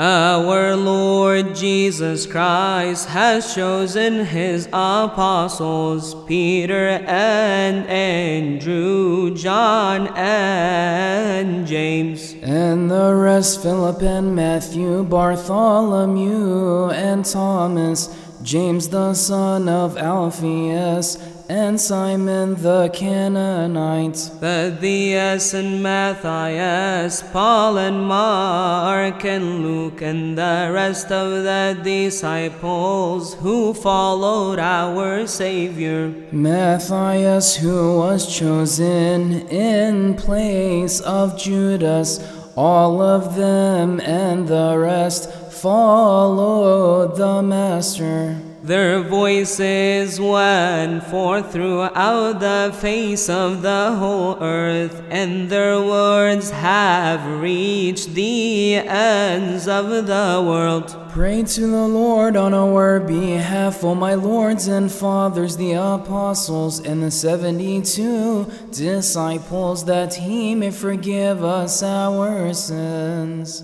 Our Lord Jesus Christ has chosen his apostles, Peter and Andrew, John and James, And the rest Philip and Matthew, Bartholomew and Thomas, James the son of Alphaeus, and Simon the Canaanite. Thaddeus and Matthias, Paul and Mark and Luke, and the rest of the disciples who followed our Savior. Matthias, who was chosen in place of Judas, all of them and the rest followed the Master. Their voices went forth throughout the face of the whole earth, and their words have reached the ends of the world. Pray to the Lord on our behalf, O my lords and fathers, the apostles, and the seventy two disciples, that he may forgive us our sins.